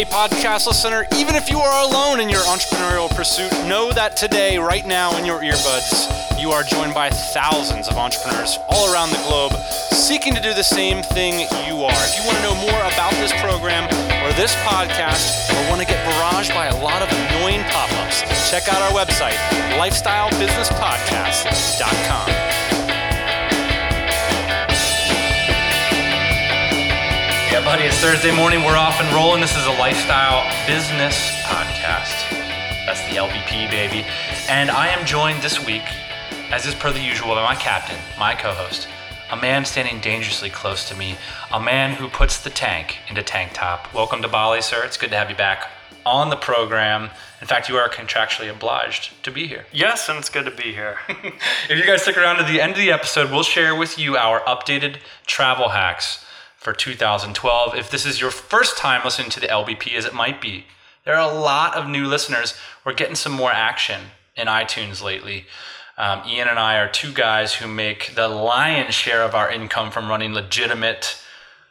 Hey, podcast listener, even if you are alone in your entrepreneurial pursuit, know that today, right now, in your earbuds, you are joined by thousands of entrepreneurs all around the globe seeking to do the same thing you are. If you want to know more about this program or this podcast, or want to get barraged by a lot of annoying pop ups, check out our website, lifestylebusinesspodcast.com. Yeah, buddy, it's Thursday morning. We're off and rolling. This is a lifestyle business podcast. That's the LBP, baby. And I am joined this week, as is per the usual, by my captain, my co host, a man standing dangerously close to me, a man who puts the tank into tank top. Welcome to Bali, sir. It's good to have you back on the program. In fact, you are contractually obliged to be here. Yes, and it's good to be here. if you guys stick around to the end of the episode, we'll share with you our updated travel hacks for 2012. If this is your first time listening to the LBP, as it might be, there are a lot of new listeners. We're getting some more action in iTunes lately. Um, Ian and I are two guys who make the lion's share of our income from running legitimate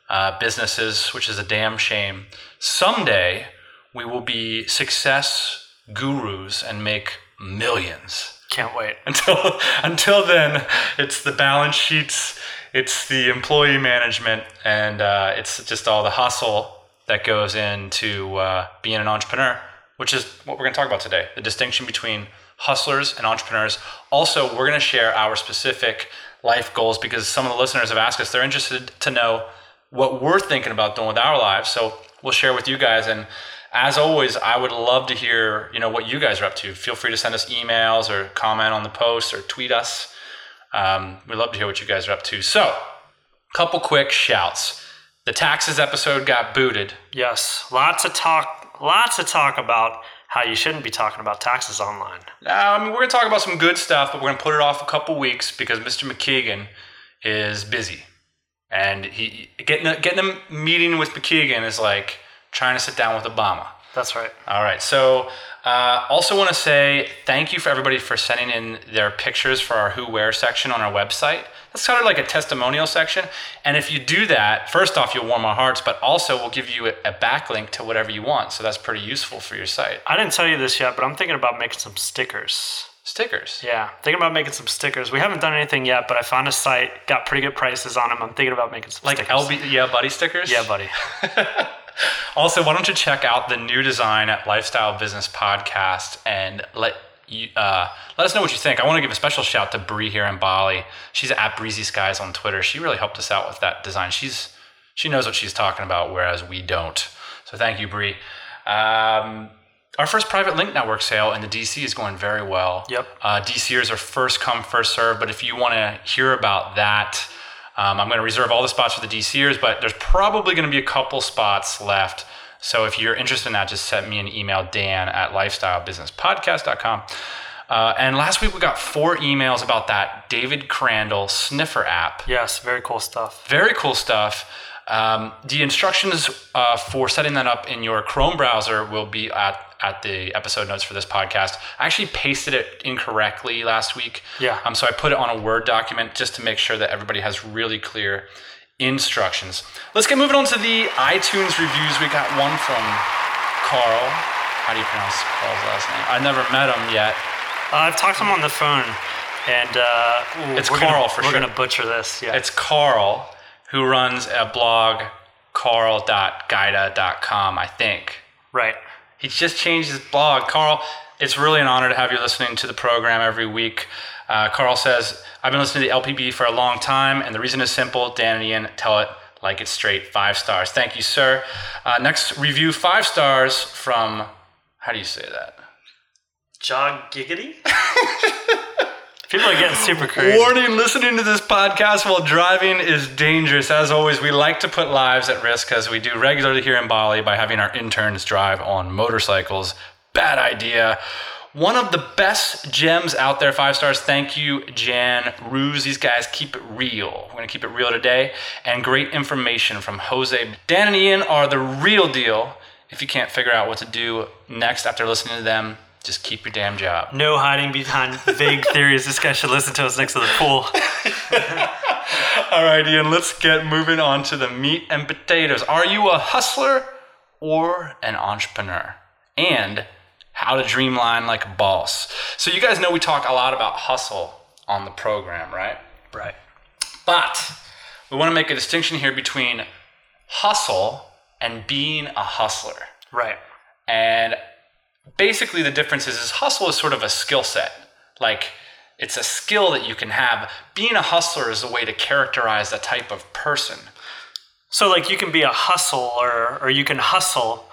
uh, businesses, which is a damn shame. Someday, we will be success gurus and make millions. Can't wait. Until until then, it's the balance sheets, it's the employee management, and uh, it's just all the hustle that goes into uh, being an entrepreneur, which is what we're going to talk about today. The distinction between hustlers and entrepreneurs. Also, we're going to share our specific life goals because some of the listeners have asked us. They're interested to know what we're thinking about doing with our lives. So we'll share with you guys and as always, I would love to hear, you know, what you guys are up to. Feel free to send us emails or comment on the post or tweet us. Um, we'd love to hear what you guys are up to. So, couple quick shouts. The taxes episode got booted. Yes, lots of talk, lots of talk about how you shouldn't be talking about taxes online. Uh, I mean, we're gonna talk about some good stuff, but we're gonna put it off a couple weeks because Mr. McKeegan is busy, and he getting a, getting a meeting with McKeegan is like trying to sit down with Obama. That's right. All right. So, uh, also want to say thank you for everybody for sending in their pictures for our Who Wear section on our website. That's kind of like a testimonial section. And if you do that, first off, you'll warm our hearts, but also we'll give you a, a backlink to whatever you want. So that's pretty useful for your site. I didn't tell you this yet, but I'm thinking about making some stickers. Stickers. Yeah, thinking about making some stickers. We haven't done anything yet, but I found a site, got pretty good prices on them. I'm thinking about making some like stickers. LB, yeah, buddy stickers. Yeah, buddy. also, why don't you check out the new design at Lifestyle Business Podcast and let you uh, let us know what you think. I want to give a special shout to Bree here in Bali. She's at Breezy Skies on Twitter. She really helped us out with that design. She's she knows what she's talking about, whereas we don't. So thank you, Bree. Um, our first private link network sale in the DC is going very well. Yep. Uh, DCers are first come, first serve. But if you want to hear about that, um, I'm going to reserve all the spots for the DCers, but there's probably going to be a couple spots left. So if you're interested in that, just send me an email, Dan at lifestylebusinesspodcast.com. Uh, and last week we got four emails about that David Crandall sniffer app. Yes, very cool stuff. Very cool stuff. Um, the instructions uh, for setting that up in your Chrome browser will be at, at the episode notes for this podcast. I actually pasted it incorrectly last week. Yeah. Um, so I put it on a Word document just to make sure that everybody has really clear instructions. Let's get moving on to the iTunes reviews. We got one from Carl. How do you pronounce Carl's last name? I never met him yet. Uh, I've talked to him on the phone, and uh, ooh, It's Carl gonna, for we're sure. gonna butcher this. Yeah. It's Carl who runs a blog, carl.guida.com, I think. right. He just changed his blog. Carl, it's really an honor to have you listening to the program every week. Uh, Carl says, I've been listening to the LPB for a long time, and the reason is simple. Dan and Ian tell it like it's straight. Five stars. Thank you, sir. Uh, next review, five stars from, how do you say that? Jog giggity. People are getting super crazy. Warning listening to this podcast while driving is dangerous. As always, we like to put lives at risk as we do regularly here in Bali by having our interns drive on motorcycles. Bad idea. One of the best gems out there, five stars. Thank you, Jan Ruse. These guys keep it real. We're gonna keep it real today. And great information from Jose. Dan and Ian are the real deal. If you can't figure out what to do next after listening to them, just keep your damn job. No hiding behind vague theories. This guy should listen to us next to the pool. All right, Ian, let's get moving on to the meat and potatoes. Are you a hustler or an entrepreneur, and how to dreamline like a boss. So, you guys know we talk a lot about hustle on the program, right? Right. But we want to make a distinction here between hustle and being a hustler. Right. And basically, the difference is, is hustle is sort of a skill set. Like, it's a skill that you can have. Being a hustler is a way to characterize a type of person. So like you can be a hustle or or you can hustle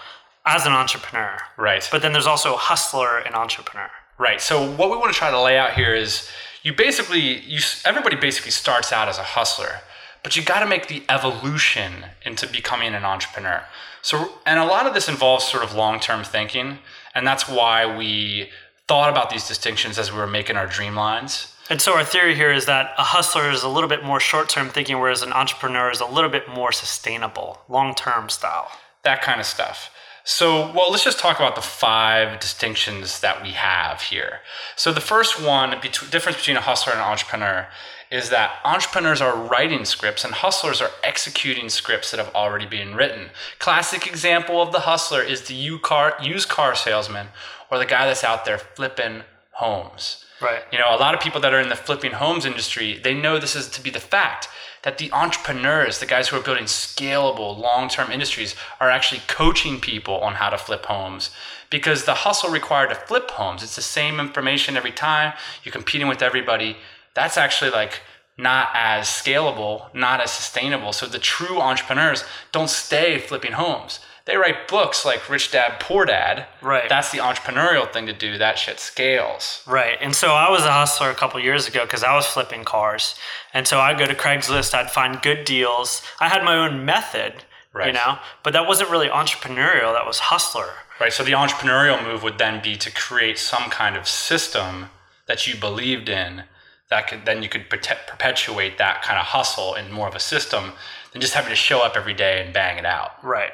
as an entrepreneur. Right. But then there's also hustler and entrepreneur. Right. So what we want to try to lay out here is you basically you everybody basically starts out as a hustler, but you got to make the evolution into becoming an entrepreneur. So and a lot of this involves sort of long-term thinking, and that's why we thought about these distinctions as we were making our dream lines. And so our theory here is that a hustler is a little bit more short-term thinking whereas an entrepreneur is a little bit more sustainable, long-term style. that kind of stuff. So, well, let's just talk about the five distinctions that we have here. So, the first one, difference between a hustler and an entrepreneur, is that entrepreneurs are writing scripts and hustlers are executing scripts that have already been written. Classic example of the hustler is the u- car, used car salesman or the guy that's out there flipping homes. Right. You know, a lot of people that are in the flipping homes industry, they know this is to be the fact that the entrepreneurs, the guys who are building scalable, long-term industries, are actually coaching people on how to flip homes. Because the hustle required to flip homes, it's the same information every time. You're competing with everybody. That's actually like not as scalable, not as sustainable. So the true entrepreneurs don't stay flipping homes. They write books like Rich Dad Poor Dad. Right. That's the entrepreneurial thing to do. That shit scales. Right. And so I was a hustler a couple years ago because I was flipping cars. And so I'd go to Craigslist, I'd find good deals. I had my own method, right. you know, but that wasn't really entrepreneurial, that was hustler. Right. So the entrepreneurial move would then be to create some kind of system that you believed in that could then you could perpetuate that kind of hustle in more of a system than just having to show up every day and bang it out. Right.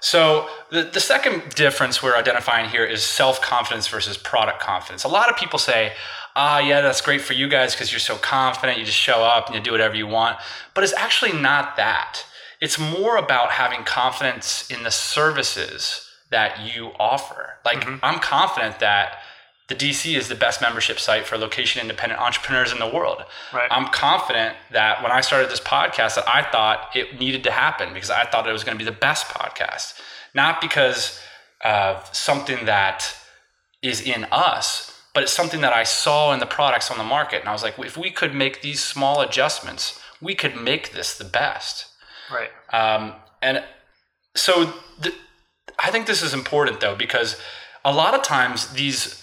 So the, the second difference we're identifying here is self-confidence versus product confidence. A lot of people say, ah, yeah, that's great for you guys because you're so confident, you just show up and you do whatever you want. But it's actually not that. It's more about having confidence in the services that you offer. Like I'm confident that the DC is the best membership site for location independent entrepreneurs in the world. Right. I'm confident that when I started this podcast that I thought it needed to happen because I thought it was going to be the best podcast, not because of something that is in us, but it's something that I saw in the products on the market and I was like if we could make these small adjustments, we could make this the best. Right. Um, and so th- I think this is important though, because a lot of times these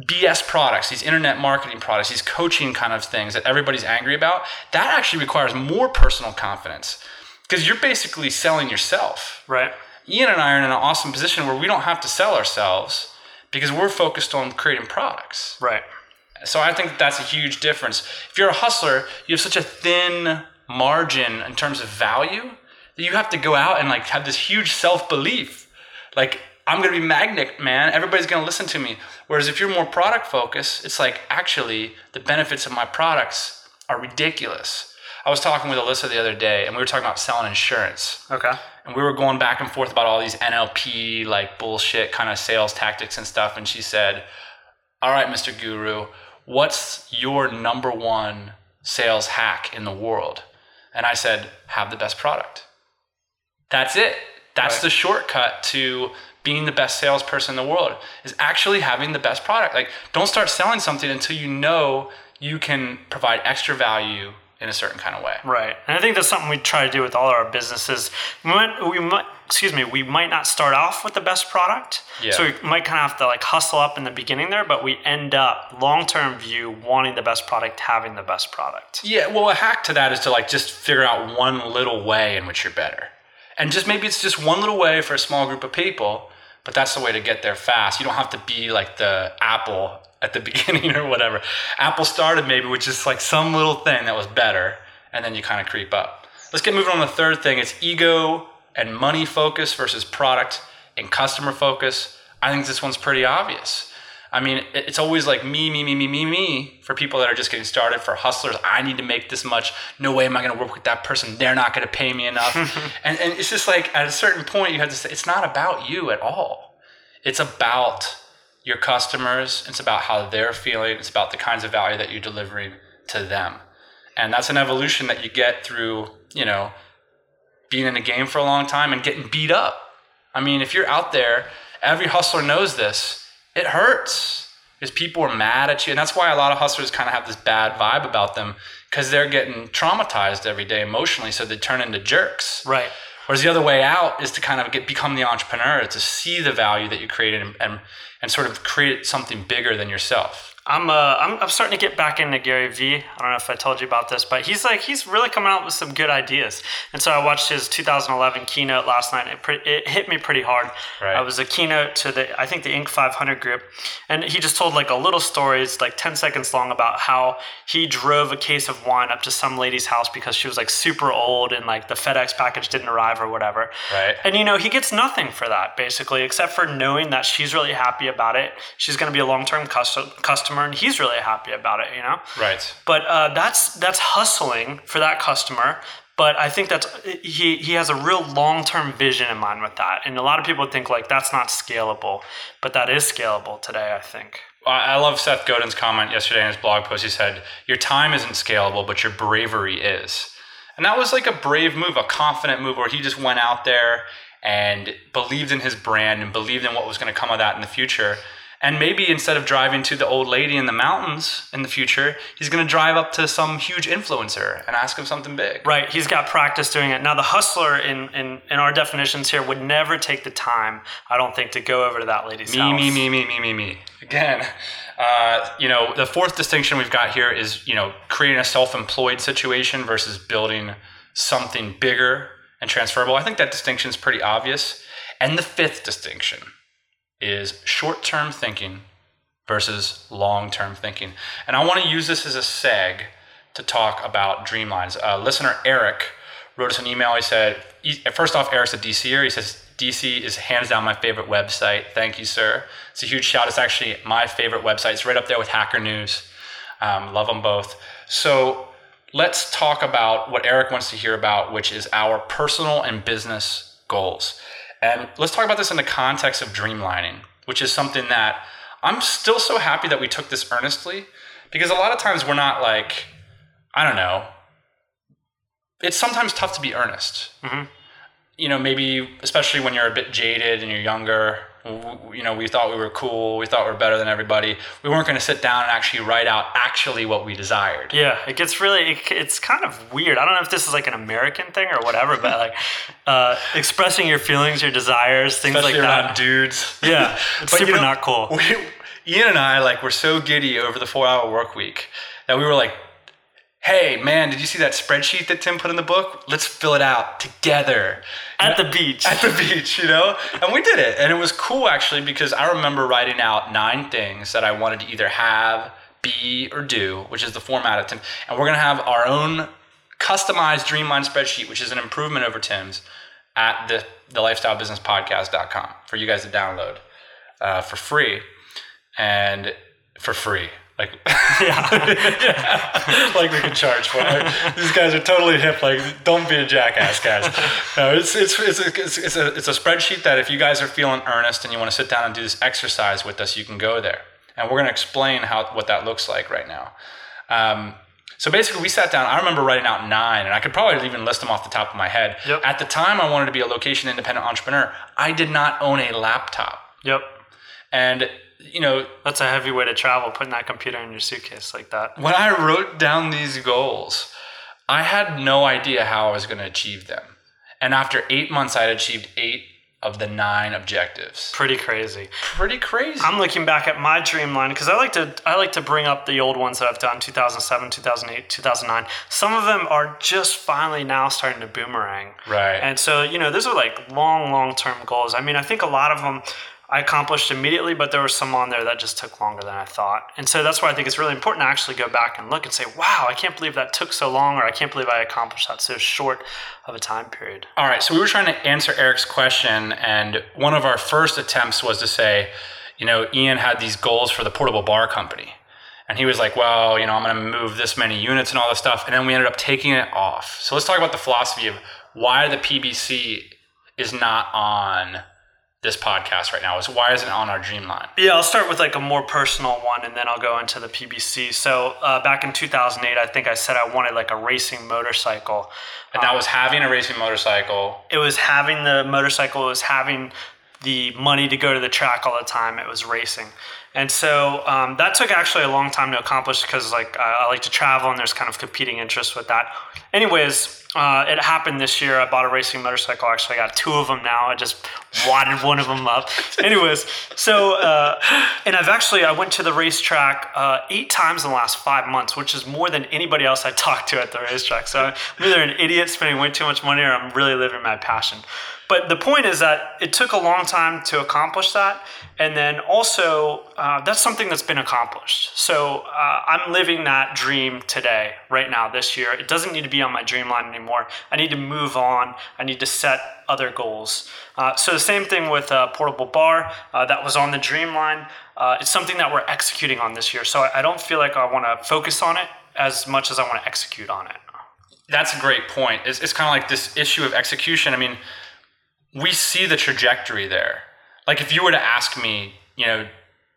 BS products, these internet marketing products, these coaching kind of things that everybody's angry about, that actually requires more personal confidence because you're basically selling yourself. Right. Ian and I are in an awesome position where we don't have to sell ourselves because we're focused on creating products. Right. So I think that's a huge difference. If you're a hustler, you have such a thin margin in terms of value that you have to go out and like have this huge self-belief. Like I'm gonna be magnet, man. Everybody's gonna listen to me. Whereas if you're more product focused, it's like actually the benefits of my products are ridiculous. I was talking with Alyssa the other day, and we were talking about selling insurance Okay. and we were going back and forth about all these NLP like bullshit kind of sales tactics and stuff and she said, "All right, Mr. Guru, what's your number one sales hack in the world?" And I said, "Have the best product." That's it. That's Right. the shortcut to being the best salesperson in the world is actually having the best product. Like don't start selling something until you know you can provide extra value in a certain kind of way. Right. And I think that's something we try to do with all our businesses. We might, we might excuse me, we might not start off with the best product. Yeah. So we might kind of have to like hustle up in the beginning there, but we end up long term view wanting the best product, having the best product. Yeah, well, a hack to that is to like just figure out one little way in which you're better. And just maybe it's just one little way for a small group of people, but that's the way to get there fast. You don't have to be like the Apple at the beginning or whatever. Apple started maybe with just like some little thing that was better, and then you kind of creep up. Let's get moving on the third thing. It's ego and money focus versus product and customer focus. I think this one's pretty obvious. I mean, it's always like me, me, me, me, me, me for people that are just getting started. For hustlers, I need to make this much. No way am I going to work with that person. They're not going to pay me enough. and, and it's just like at a certain point, you have to say, it's not about you at all. It's about your customers. It's about how they're feeling. It's about the kinds of value that you're delivering to them. And that's an evolution that you get through, you know, being in the game for a long time and getting beat up. I mean, if you're out there, every hustler knows this. It hurts because people are mad at you. And that's why a lot of hustlers kind of have this bad vibe about them because they're getting traumatized every day emotionally. So they turn into jerks. Right. Whereas the other way out is to kind of get become the entrepreneur, to see the value that you created and, and, and sort of create something bigger than yourself. I'm, uh, I'm I'm starting to get back into Gary Vee. I don't know if I told you about this, but he's like he's really coming out with some good ideas. And so I watched his 2011 keynote last night. It, pre- it hit me pretty hard. Right. It was a keynote to the I think the Inc. 500 group, and he just told like a little story, it's like 10 seconds long, about how he drove a case of wine up to some lady's house because she was like super old and like the FedEx package didn't arrive or whatever. Right. And you know, he gets nothing for that basically, except for knowing that she's really happy about it. She's going to be a long-term custom- customer, and he's really happy about it. You know. Right. But uh, that's that's hustling for that customer. But I think that's he he has a real long-term vision in mind with that, and a lot of people think like that's not scalable, but that is scalable today. I think. I love Seth Godin's comment yesterday in his blog post. He said, Your time isn't scalable, but your bravery is. And that was like a brave move, a confident move where he just went out there and believed in his brand and believed in what was going to come of that in the future. And maybe instead of driving to the old lady in the mountains in the future, he's going to drive up to some huge influencer and ask him something big. Right, he's got practice doing it. Now, the hustler in, in, in our definitions here would never take the time, I don't think, to go over to that lady's Me, house. me, me, me, me, me, me. Again, uh, you know, the fourth distinction we've got here is, you know, creating a self-employed situation versus building something bigger and transferable. I think that distinction is pretty obvious. And the fifth distinction is short-term thinking versus long-term thinking. And I want to use this as a seg to talk about Dreamlines. Uh, listener Eric wrote us an email. He said, first off, Eric's a DCer. He says, DC is hands down my favorite website. Thank you, sir. It's a huge shout. It's actually my favorite website. It's right up there with Hacker News. Um, love them both. So let's talk about what Eric wants to hear about, which is our personal and business goals. And let's talk about this in the context of dreamlining, which is something that I'm still so happy that we took this earnestly because a lot of times we're not like, I don't know, it's sometimes tough to be earnest. Mm-hmm. You know, maybe especially when you're a bit jaded and you're younger. You know, we thought we were cool. We thought we were better than everybody. We weren't going to sit down and actually write out actually what we desired. Yeah, it gets really, it, it's kind of weird. I don't know if this is like an American thing or whatever, but like uh, expressing your feelings, your desires, things Especially like that. dudes. Yeah, it's But, you super know, not cool. We, Ian and I like were so giddy over the four-hour work week that we were like, "Hey, man, did you see that spreadsheet that Tim put in the book? Let's fill it out together." At the beach. at the beach, you know? And we did it. And it was cool actually because I remember writing out nine things that I wanted to either have, be, or do, which is the format of Tim. And we're going to have our own customized Dreamline spreadsheet, which is an improvement over Tim's at the, the lifestylebusinesspodcast.com for you guys to download uh, for free and for free. Like, yeah. like we can charge for it. These guys are totally hip. Like, don't be a jackass, guys. No, it's it's it's a, it's, it's a it's a spreadsheet that if you guys are feeling earnest and you want to sit down and do this exercise with us, you can go there, and we're going to explain how what that looks like right now. Um, so basically, we sat down. I remember writing out nine, and I could probably even list them off the top of my head. Yep. At the time, I wanted to be a location independent entrepreneur. I did not own a laptop, Yep. And you know That's a heavy way to travel, putting that computer in your suitcase like that. when I wrote down these goals, I had no idea how I was going to achieve them. And after eight months, I had achieved eight of the nine objectives. Pretty crazy. Pretty crazy. I'm looking back at my dream line because I like to I like to bring up the old ones that I've done 2007, 2008, 2009. Some of them are just finally now starting to boomerang. Right. And so, you know, those are like long, long term goals. I mean, I think a lot of them I accomplished immediately, but there were some on there that just took longer than I thought. And so that's why I think it's really important to actually go back and look and say, wow, I can't believe that took so long, or I can't believe I accomplished that so short of a time period. All right, so we were trying to answer Eric's question, and one of our first attempts was to say, you know, Ian had these goals for the portable bar company. And he was like, well, you know, I'm going to move this many units and all this stuff. And then we ended up taking it off. So let's talk about the philosophy of why the PBC is not on this podcast right now is why isn't it on our dream line? Yeah, I'll start with like a more personal one, and then I'll go into the PBC. So uh, back in 2008, I think I said I wanted like a racing motorcycle, and that was having a racing motorcycle. It was having the motorcycle. It was having the money to go to the track all the time. It was racing. And so um, that took actually a long time to accomplish because like I, I like to travel and there's kind of competing interests with that. Anyways, uh, it happened this year. I bought a racing motorcycle. Actually, I got two of them now. I just wadded one of them up. Anyways, so uh, and I've actually I went to the racetrack uh, eight times in the last five months, which is more than anybody else I talked to at the racetrack. So I'm either an idiot spending way too much money, or I'm really living my passion. But the point is that it took a long time to accomplish that. And then also, uh, that's something that's been accomplished. So uh, I'm living that dream today, right now, this year. It doesn't need to be on my dream line anymore. I need to move on. I need to set other goals. Uh, so the same thing with a portable bar uh, that was on the dream line. Uh, it's something that we're executing on this year. So I, I don't feel like I want to focus on it as much as I want to execute on it. That's a great point. It's, it's kind of like this issue of execution. I mean, we see the trajectory there. Like if you were to ask me, you know,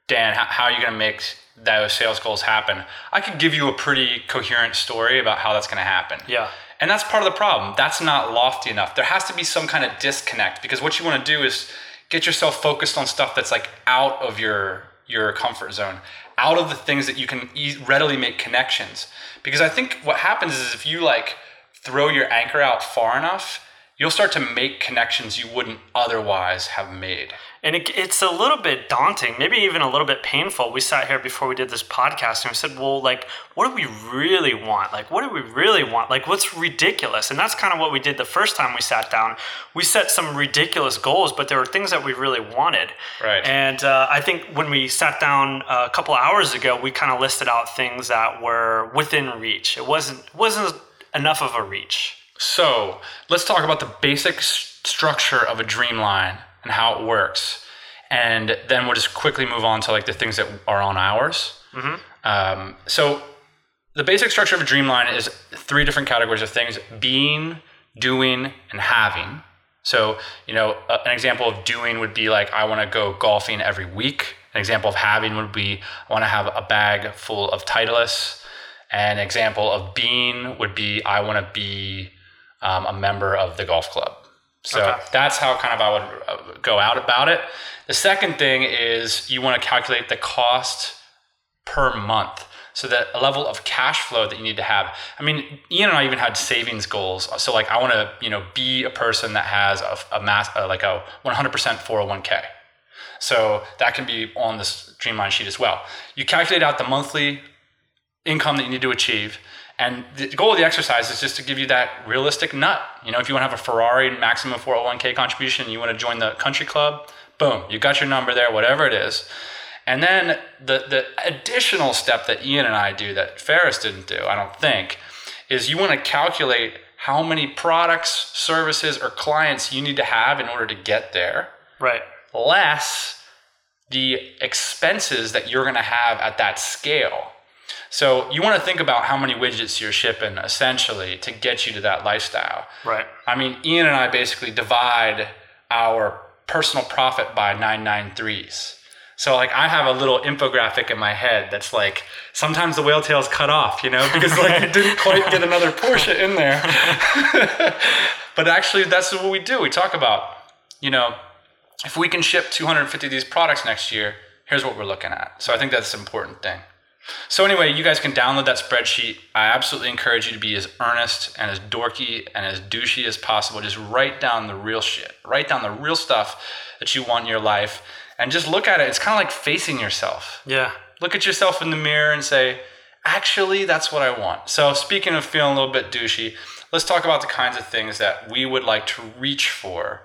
Dan, how, how are you going to make those sales goals happen? I could give you a pretty coherent story about how that's going to happen. Yeah. And that's part of the problem. That's not lofty enough. There has to be some kind of disconnect because what you want to do is get yourself focused on stuff that's like out of your your comfort zone, out of the things that you can e- readily make connections. Because I think what happens is if you like throw your anchor out far enough, you'll start to make connections you wouldn't otherwise have made. And it, it's a little bit daunting, maybe even a little bit painful. We sat here before we did this podcast and we said, well, like, what do we really want? Like, what do we really want? Like, what's ridiculous? And that's kind of what we did the first time we sat down. We set some ridiculous goals, but there were things that we really wanted. Right. And uh, I think when we sat down a couple hours ago, we kind of listed out things that were within reach. It wasn't, wasn't enough of a reach. So let's talk about the basic structure of a dreamline and how it works, and then we'll just quickly move on to like the things that are on ours. Mm-hmm. Um, so the basic structure of a dreamline is three different categories of things: being, doing, and having. So you know, uh, an example of doing would be like I want to go golfing every week. An example of having would be I want to have a bag full of Titleist. An example of being would be I want to be um, a member of the golf club. So okay. that's how kind of I would uh, go out about it. The second thing is you want to calculate the cost per month. So that a level of cash flow that you need to have. I mean, Ian and I even had savings goals. So like, I want to, you know, be a person that has a, a mass, uh, like a 100% 401k. So that can be on this Dreamline sheet as well. You calculate out the monthly income that you need to achieve. And the goal of the exercise is just to give you that realistic nut. You know, if you want to have a Ferrari maximum 401k contribution, you want to join the country club, boom, you got your number there, whatever it is. And then the, the additional step that Ian and I do that Ferris didn't do, I don't think, is you want to calculate how many products, services, or clients you need to have in order to get there. Right. Less the expenses that you're going to have at that scale. So you want to think about how many widgets you're shipping essentially to get you to that lifestyle. Right. I mean, Ian and I basically divide our personal profit by 993s. So like I have a little infographic in my head that's like sometimes the whale tail's cut off, you know, because like it didn't quite get another portion in there. but actually that's what we do. We talk about, you know, if we can ship 250 of these products next year, here's what we're looking at. So I think that's an important thing. So anyway, you guys can download that spreadsheet. I absolutely encourage you to be as earnest and as dorky and as douchey as possible. Just write down the real shit. Write down the real stuff that you want in your life and just look at it. It's kind of like facing yourself. Yeah. Look at yourself in the mirror and say, actually, that's what I want. So speaking of feeling a little bit douchey, let's talk about the kinds of things that we would like to reach for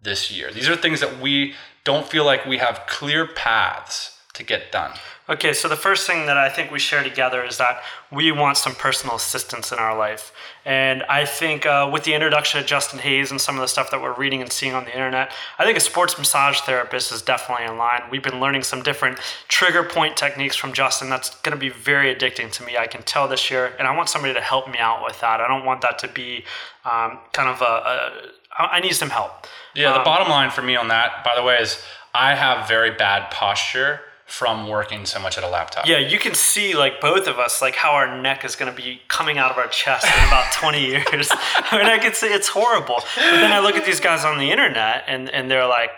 this year. These are things that we don't feel like we have clear paths to get done? Okay, so the first thing that I think we share together is that we want some personal assistance in our life. And I think uh, with the introduction of Justin Hayes and some of the stuff that we're reading and seeing on the internet, I think a sports massage therapist is definitely in line. We've been learning some different trigger point techniques from Justin that's going to be very addicting to me. I can tell this year, and I want somebody to help me out with that. I don't want that to be um, kind of a, a. I need some help. Yeah, the Um, bottom line for me on that, by the way, is I have very bad posture from working so much at a laptop. Yeah, you can see like both of us, like how our neck is going to be coming out of our chest in about 20 years. I mean, I could say it's horrible. But then I look at these guys on the internet and, and they're like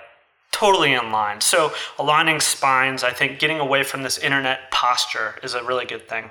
totally in line. So aligning spines, I think getting away from this internet posture is a really good thing.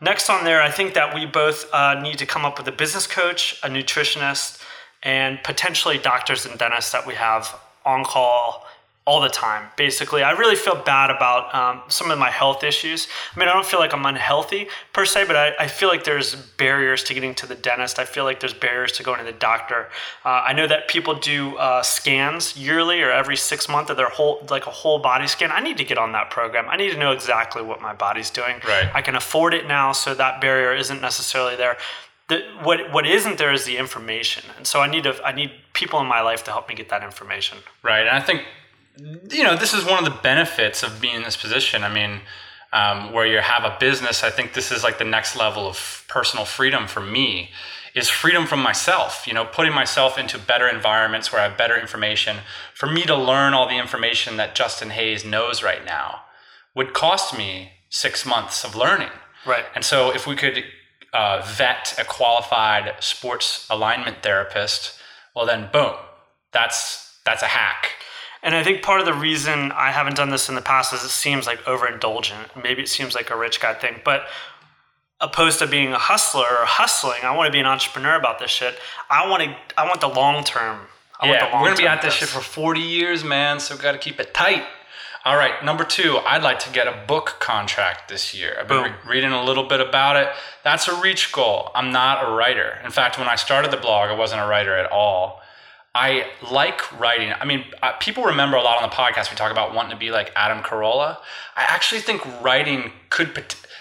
Next on there, I think that we both uh, need to come up with a business coach, a nutritionist, and potentially doctors and dentists that we have on call all the time. Basically, I really feel bad about um, some of my health issues. I mean, I don't feel like I'm unhealthy per se, but I, I feel like there's barriers to getting to the dentist. I feel like there's barriers to going to the doctor. Uh, I know that people do uh, scans yearly or every six months of their whole, like a whole body scan. I need to get on that program. I need to know exactly what my body's doing. Right. I can afford it now, so that barrier isn't necessarily there. The, what what isn't there is the information, and so I need to I need people in my life to help me get that information. Right. And I think, you know, this is one of the benefits of being in this position. I mean, um, where you have a business, I think this is like the next level of personal freedom for me is freedom from myself, you know, putting myself into better environments where I have better information. For me to learn all the information that Justin Hayes knows right now would cost me six months of learning. Right. And so, if we could uh, vet a qualified sports alignment therapist, well, then boom, that's that's a hack. And I think part of the reason I haven't done this in the past is it seems like overindulgent. Maybe it seems like a rich guy thing, but opposed to being a hustler or hustling, I want to be an entrepreneur about this shit. I want to. I want the long term. I want the yeah, we're gonna be at this shit for 40 years, man. So we got to keep it tight. All right, number two, I'd like to get a book contract this year. I've been re- reading a little bit about it. That's a reach goal. I'm not a writer. In fact, when I started the blog, I wasn't a writer at all. I like writing. I mean, uh, people remember a lot on the podcast. We talk about wanting to be like Adam Carolla. I actually think writing could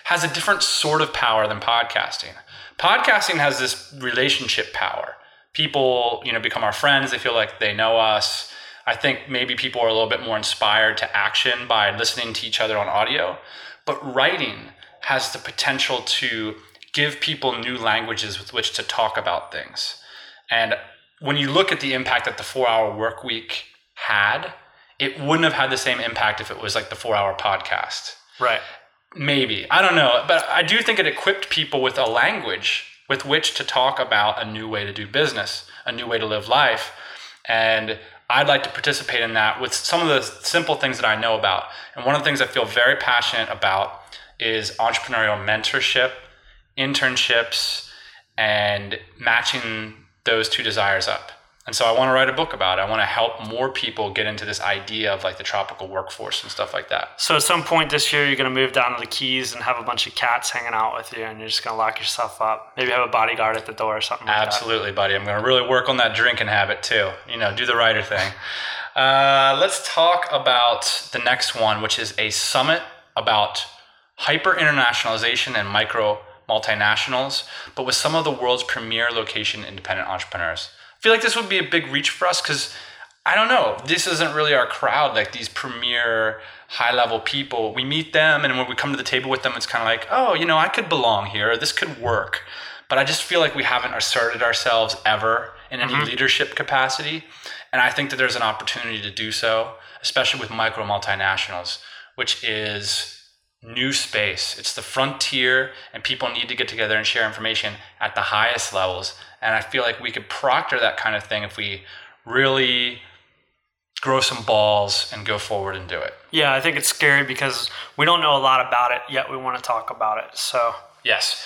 has a different sort of power than podcasting. Podcasting has this relationship power. People, you know, become our friends. They feel like they know us. I think maybe people are a little bit more inspired to action by listening to each other on audio. But writing has the potential to give people new languages with which to talk about things. And when you look at the impact that the four hour work week had, it wouldn't have had the same impact if it was like the four hour podcast. Right. Maybe. I don't know. But I do think it equipped people with a language with which to talk about a new way to do business, a new way to live life. And I'd like to participate in that with some of the simple things that I know about. And one of the things I feel very passionate about is entrepreneurial mentorship, internships, and matching those two desires up. And so I want to write a book about it. I want to help more people get into this idea of like the tropical workforce and stuff like that. So at some point this year, you're going to move down to the Keys and have a bunch of cats hanging out with you, and you're just going to lock yourself up. Maybe have a bodyguard at the door or something. Like that. Absolutely, buddy. I'm going to really work on that drinking habit too. You know, do the writer thing. Uh, let's talk about the next one, which is a summit about hyper internationalization and micro multinationals, but with some of the world's premier location independent entrepreneurs. I feel like this would be a big reach for us because I don't know, this isn't really our crowd. Like these premier high level people, we meet them, and when we come to the table with them, it's kind of like, oh, you know, I could belong here, this could work. But I just feel like we haven't asserted ourselves ever in any mm-hmm. leadership capacity. And I think that there's an opportunity to do so, especially with micro multinationals, which is new space. It's the frontier, and people need to get together and share information at the highest levels. And I feel like we could proctor that kind of thing if we really grow some balls and go forward and do it. Yeah, I think it's scary because we don't know a lot about it yet. We want to talk about it. So Yes.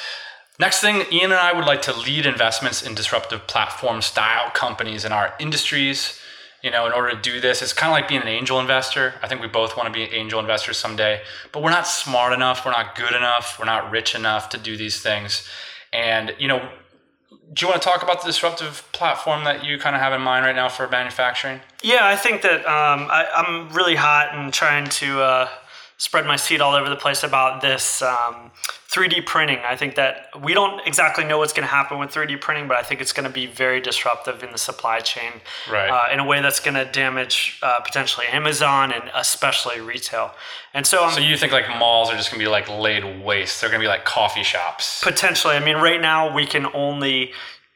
Next thing, Ian and I would like to lead investments in disruptive platform style companies in our industries. You know, in order to do this, it's kind of like being an angel investor. I think we both want to be angel investors someday, but we're not smart enough, we're not good enough, we're not rich enough to do these things. And, you know, do you want to talk about the disruptive platform that you kind of have in mind right now for manufacturing? Yeah, I think that um, I, I'm really hot and trying to uh, spread my seed all over the place about this um, 3D printing. I think that we don't exactly know what's going to happen with 3D printing, but I think it's going to be very disruptive in the supply chain Right. uh, in a way that's going to damage uh, potentially Amazon and especially retail. And so I'm So you think like malls are just gonna be like laid waste? They're gonna be like coffee shops. Potentially. I mean, right now we can only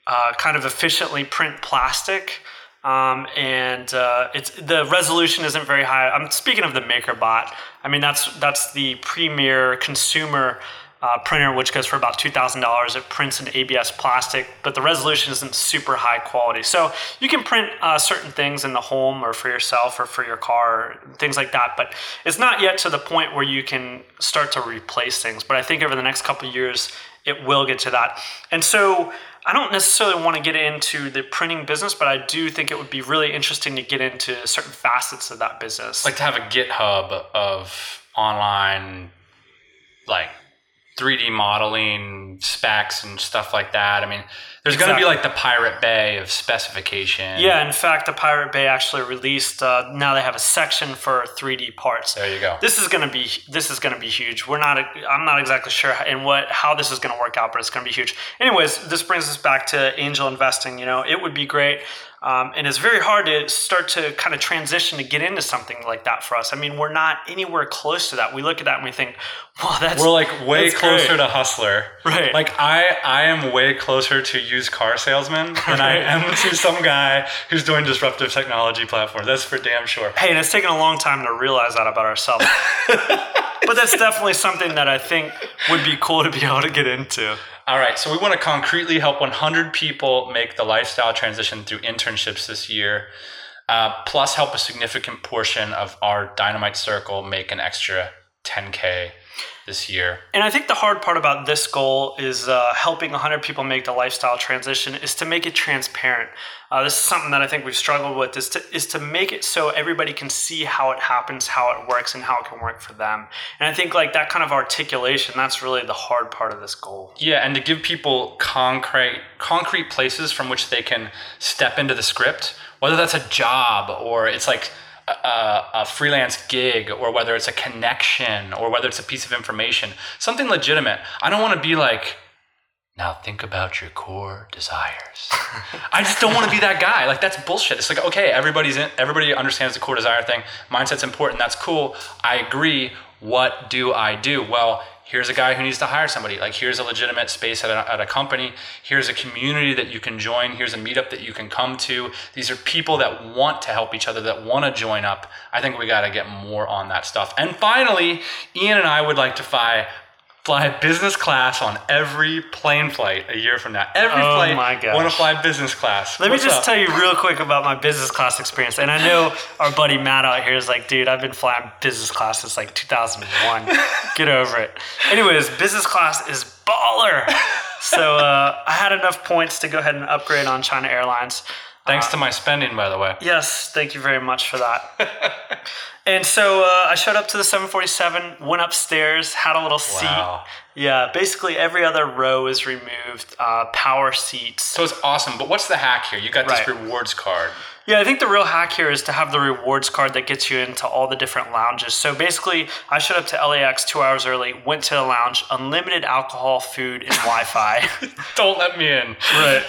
uh, kind of efficiently print plastic. Um, and uh, it's the resolution isn't very high. I'm speaking of the MakerBot. I mean, that's that's the premier consumer uh, printer, which goes for about two thousand dollars. It prints in ABS plastic, but the resolution isn't super high quality. So you can print uh, certain things in the home or for yourself or for your car, or things like that. But it's not yet to the point where you can start to replace things. But I think over the next couple years, it will get to that. And so I don't necessarily want to get into the printing business, but I do think it would be really interesting to get into certain facets of that business. like to have a GitHub of online, like 3D modeling specs and stuff like that. I mean, there's going to be like the Pirate Bay of specification. yeah, in fact, the Pirate Bay actually released. Uh, now they have a section for 3D parts. There you go. This is going to be this is going to be huge. We're not. I'm not exactly sure in what how this is going to work out, but it's going to be huge. Anyways, this brings us back to angel investing. You know, it would be great. Um, and it's very hard to start to kind of transition to get into something like that for us. I mean, we're not anywhere close to that. We look at that and we think, "Wow, that's We're like way closer great. to hustler. Right. Like I, I am way closer to used car salesman than I am to some guy who's doing disruptive technology platforms. That's for damn sure. Hey, and it's taken a long time to realize that about ourselves. but that's definitely something that I think would be cool to be able to get into. All right, so we want to concretely help 100 people make the lifestyle transition through internships this year, uh, plus help a significant portion of our Dynamite Circle make an extra 10K this year. And I think the hard part about this goal is uh, helping 100 people make the lifestyle transition is to make it transparent. Uh, this is something that I think we've struggled with is to is to make it so everybody can see how it happens, how it works, and how it can work for them. And I think like that kind of articulation, that's really the hard part of this goal. Yeah, and to give people concrete concrete places from which they can step into the script, whether that's a job or it's like a, a, freelance gig or whether it's a connection or whether it's a piece of information, something legitimate. I don't want to be like, now think about your core desires. I just don't want to be that guy. Like that's bullshit. It's like okay, everybody's in, everybody understands the core desire thing. Mindset's important. That's cool. I agree. What do I do? Well, here's a guy who needs to hire somebody. Like here's a legitimate space at a, at a company. Here's a community that you can join. Here's a meetup that you can come to. These are people that want to help each other, that want to join up. I think we got to get more on that stuff. And finally, Ian and I would like to fly fly business class on every plane flight a year from now. Every Oh flight my gosh. want to fly business class. Let What's me just up? tell you real quick about my business class experience. And I know our buddy Matt out here is like, dude, I've been flying business class since like 2001. Get over it. Anyways, business class is baller. So uh, I had enough points to go ahead and upgrade on China Airlines. Thanks to my spending, by the way. Yes, thank you very much for that. and so uh, I showed up to the 747, went upstairs, had a little seat. Yeah, basically every other row is removed. Uh, power seats. So it's awesome. But what's the hack here? You got this rewards card. Yeah, I think the real hack here is to have the rewards card that gets you into all the different lounges. So basically, I showed up to LAX two hours early, went to the lounge, unlimited alcohol, food, and Wi Fi. Don't let me in. right.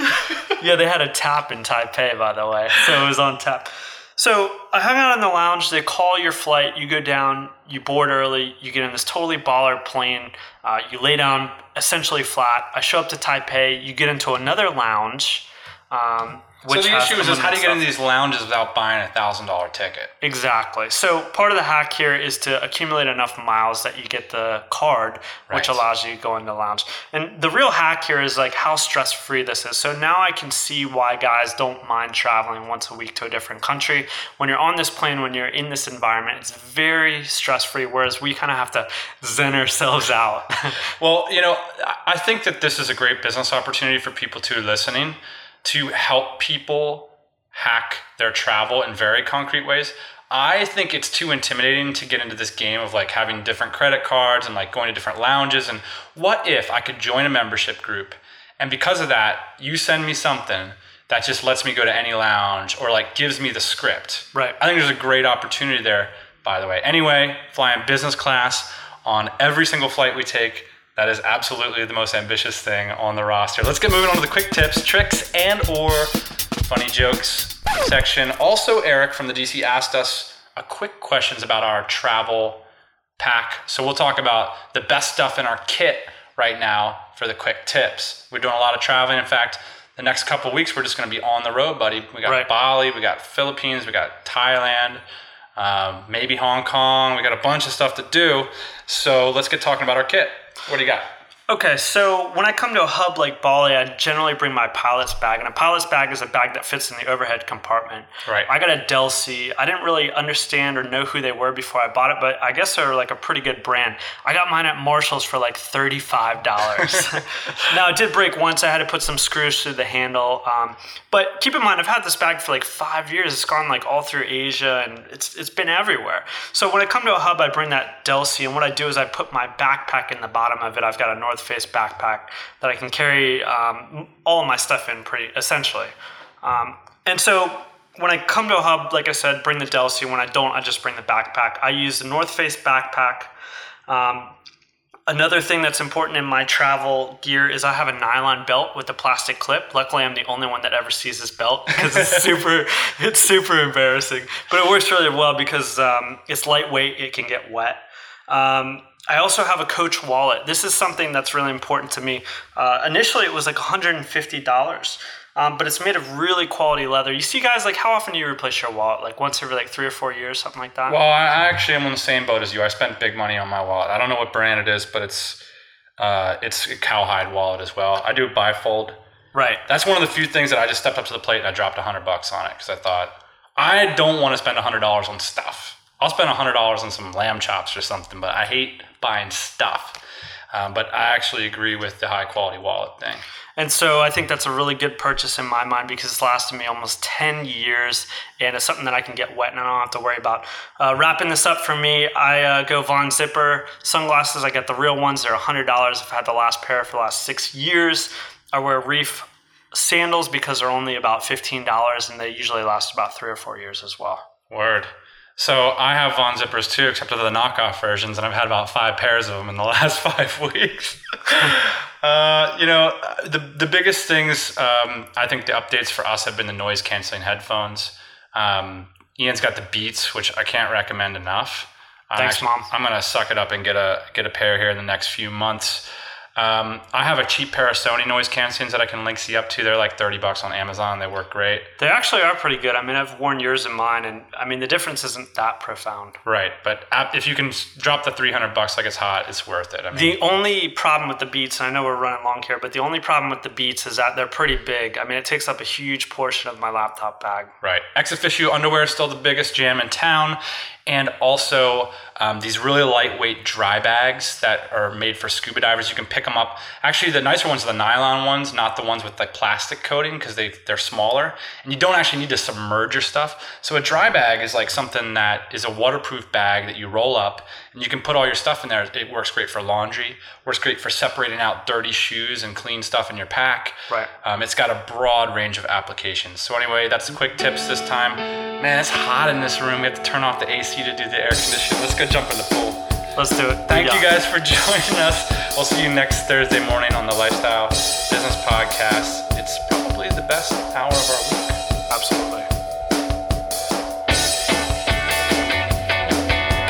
Yeah, they had a tap in Taipei, by the way. So it was on tap. So I hung out in the lounge. They call your flight. You go down. You board early. You get in this totally baller plane. Uh, you lay down essentially flat. I show up to Taipei. You get into another lounge. Um, So the issue is, is how do you get into these lounges without buying a thousand dollar ticket? Exactly. So part of the hack here is to accumulate enough miles that you get the card, which Right. allows you to go into the lounge. And the real hack here is like how stress free this is. So now I can see why guys don't mind traveling once a week to a different country. When you're on this plane, when you're in this environment, it's very stress free. Whereas we kind of have to zen ourselves out. Well, you know, I- I think that this is a great business opportunity for people to listening to help people hack their travel in very concrete ways. I think it's too intimidating to get into this game of like having different credit cards and like going to different lounges. And what if I could join a membership group and because of that, you send me something that just lets me go to any lounge or like gives me the script. Right. I think there's a great opportunity there by the way. Anyway, flying business class on every single flight we take. That is absolutely the most ambitious thing on the roster. Let's get moving on to the quick tips, tricks, and or funny jokes section. Also, Eric from the DC asked us a quick questions about our travel pack. So we'll talk about the best stuff in our kit right now for the quick tips. We're doing a lot of traveling. In fact, the next couple weeks we're just going to be on the road, buddy. We got Right. Bali, we got Philippines, we got Thailand, um, maybe Hong Kong. We got a bunch of stuff to do. So let's get talking about our kit. What do you got? Okay, so when I come to a hub like Bali, I generally bring my pilot's bag, and a pilot's bag is a bag that fits in the overhead compartment. Right. I got a Delsey. I didn't really understand or know who they were before I bought it, but I guess they're like a pretty good brand. I got mine at Marshalls for like thirty-five dollars. now it did break once. I had to put some screws through the handle. Um, but keep in mind, I've had this bag for like five years. It's gone like all through Asia, and it's it's been everywhere. So when I come to a hub, I bring that Delsey, and what I do is I put my backpack in the bottom of it. I've got a North Face backpack that I can carry um, all of my stuff in, pretty essentially. Um, and so when I come to a hub, like I said, bring the Delsey. When I don't, I just bring the backpack. I use the North Face backpack. Um, another thing that's important in my travel gear is I have a nylon belt with a plastic clip. Luckily, I'm the only one that ever sees this belt because it's super, it's super embarrassing. But it works really well because um, it's lightweight. It can get wet. Um, I also have a Coach wallet. This is something that's really important to me. Uh, initially, it was like $150. Um, but it's made of really quality leather. You see, guys, like how often do you replace your wallet? Like once every like three or four years, something like that. Well, I actually am on the same boat as you. I spent big money on my wallet. I don't know what brand it is, but it's uh, it's a cowhide wallet as well. I do a bifold. right. That's one of the few things that I just stepped up to the plate and I dropped a hundred bucks on it because I thought I don't want to spend a hundred dollars on stuff. I'll spend a hundred dollars on some lamb chops or something, but I hate buying stuff. Um, but I actually agree with the high quality wallet thing. And so I think that's a really good purchase in my mind because it's lasted me almost 10 years and it's something that I can get wet and I don't have to worry about. Uh, wrapping this up for me, I uh, go Von Zipper. Sunglasses, I get the real ones. They're $100. I've had the last pair for the last six years. I wear Reef sandals because they're only about $15 and they usually last about three or four years as well. Word. So I have Von Zippers too, except for the knockoff versions, and I've had about five pairs of them in the last five weeks. uh, you know, the the biggest things um, I think the updates for us have been the noise canceling headphones. Um, Ian's got the Beats, which I can't recommend enough. I'm Thanks, actually- Mom. I'm gonna suck it up and get a get a pair here in the next few months. Um, I have a cheap pair of Sony noise cancelings that I can link you up to. They're like thirty bucks on Amazon. They work great. They actually are pretty good. I mean, I've worn yours and mine, and I mean, the difference isn't that profound. Right, but if you can drop the 300 bucks like it's hot, it's worth it. I mean, The only problem with the Beats, and I know we're running long here, but the only problem with the Beats is that they're pretty big. I mean, it takes up a huge portion of my laptop bag. right. ExOfficio underwear is still the biggest jam in town, and also um, these really lightweight dry bags that are made for scuba divers. You can pick them up. Actually, the nicer ones are the nylon ones, not the ones with like plastic coating, because they they're smaller, and you don't actually need to submerge your stuff. So a dry bag is like something that is a waterproof bag that you roll up, and you can put all your stuff in there. It works great for laundry. Works great for separating out dirty shoes and clean stuff in your pack. Right. Um, it's got a broad range of applications. So anyway, that's the quick tips this time. Man, it's hot in this room. We have to turn off the AC to do the air conditioning. Let's go jump in the pool. Let's do it. Thank Yeah. you guys for joining us. We'll see you next Thursday morning on the Lifestyle Business Podcast. It's probably the best hour of our week. Absolutely.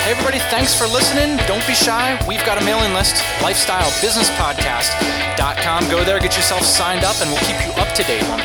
Hey, everybody, thanks for listening. Don't be shy. We've got a mailing list, lifestylebusinesspodcast.com. Go there, get yourself signed up, and we'll keep you up to date on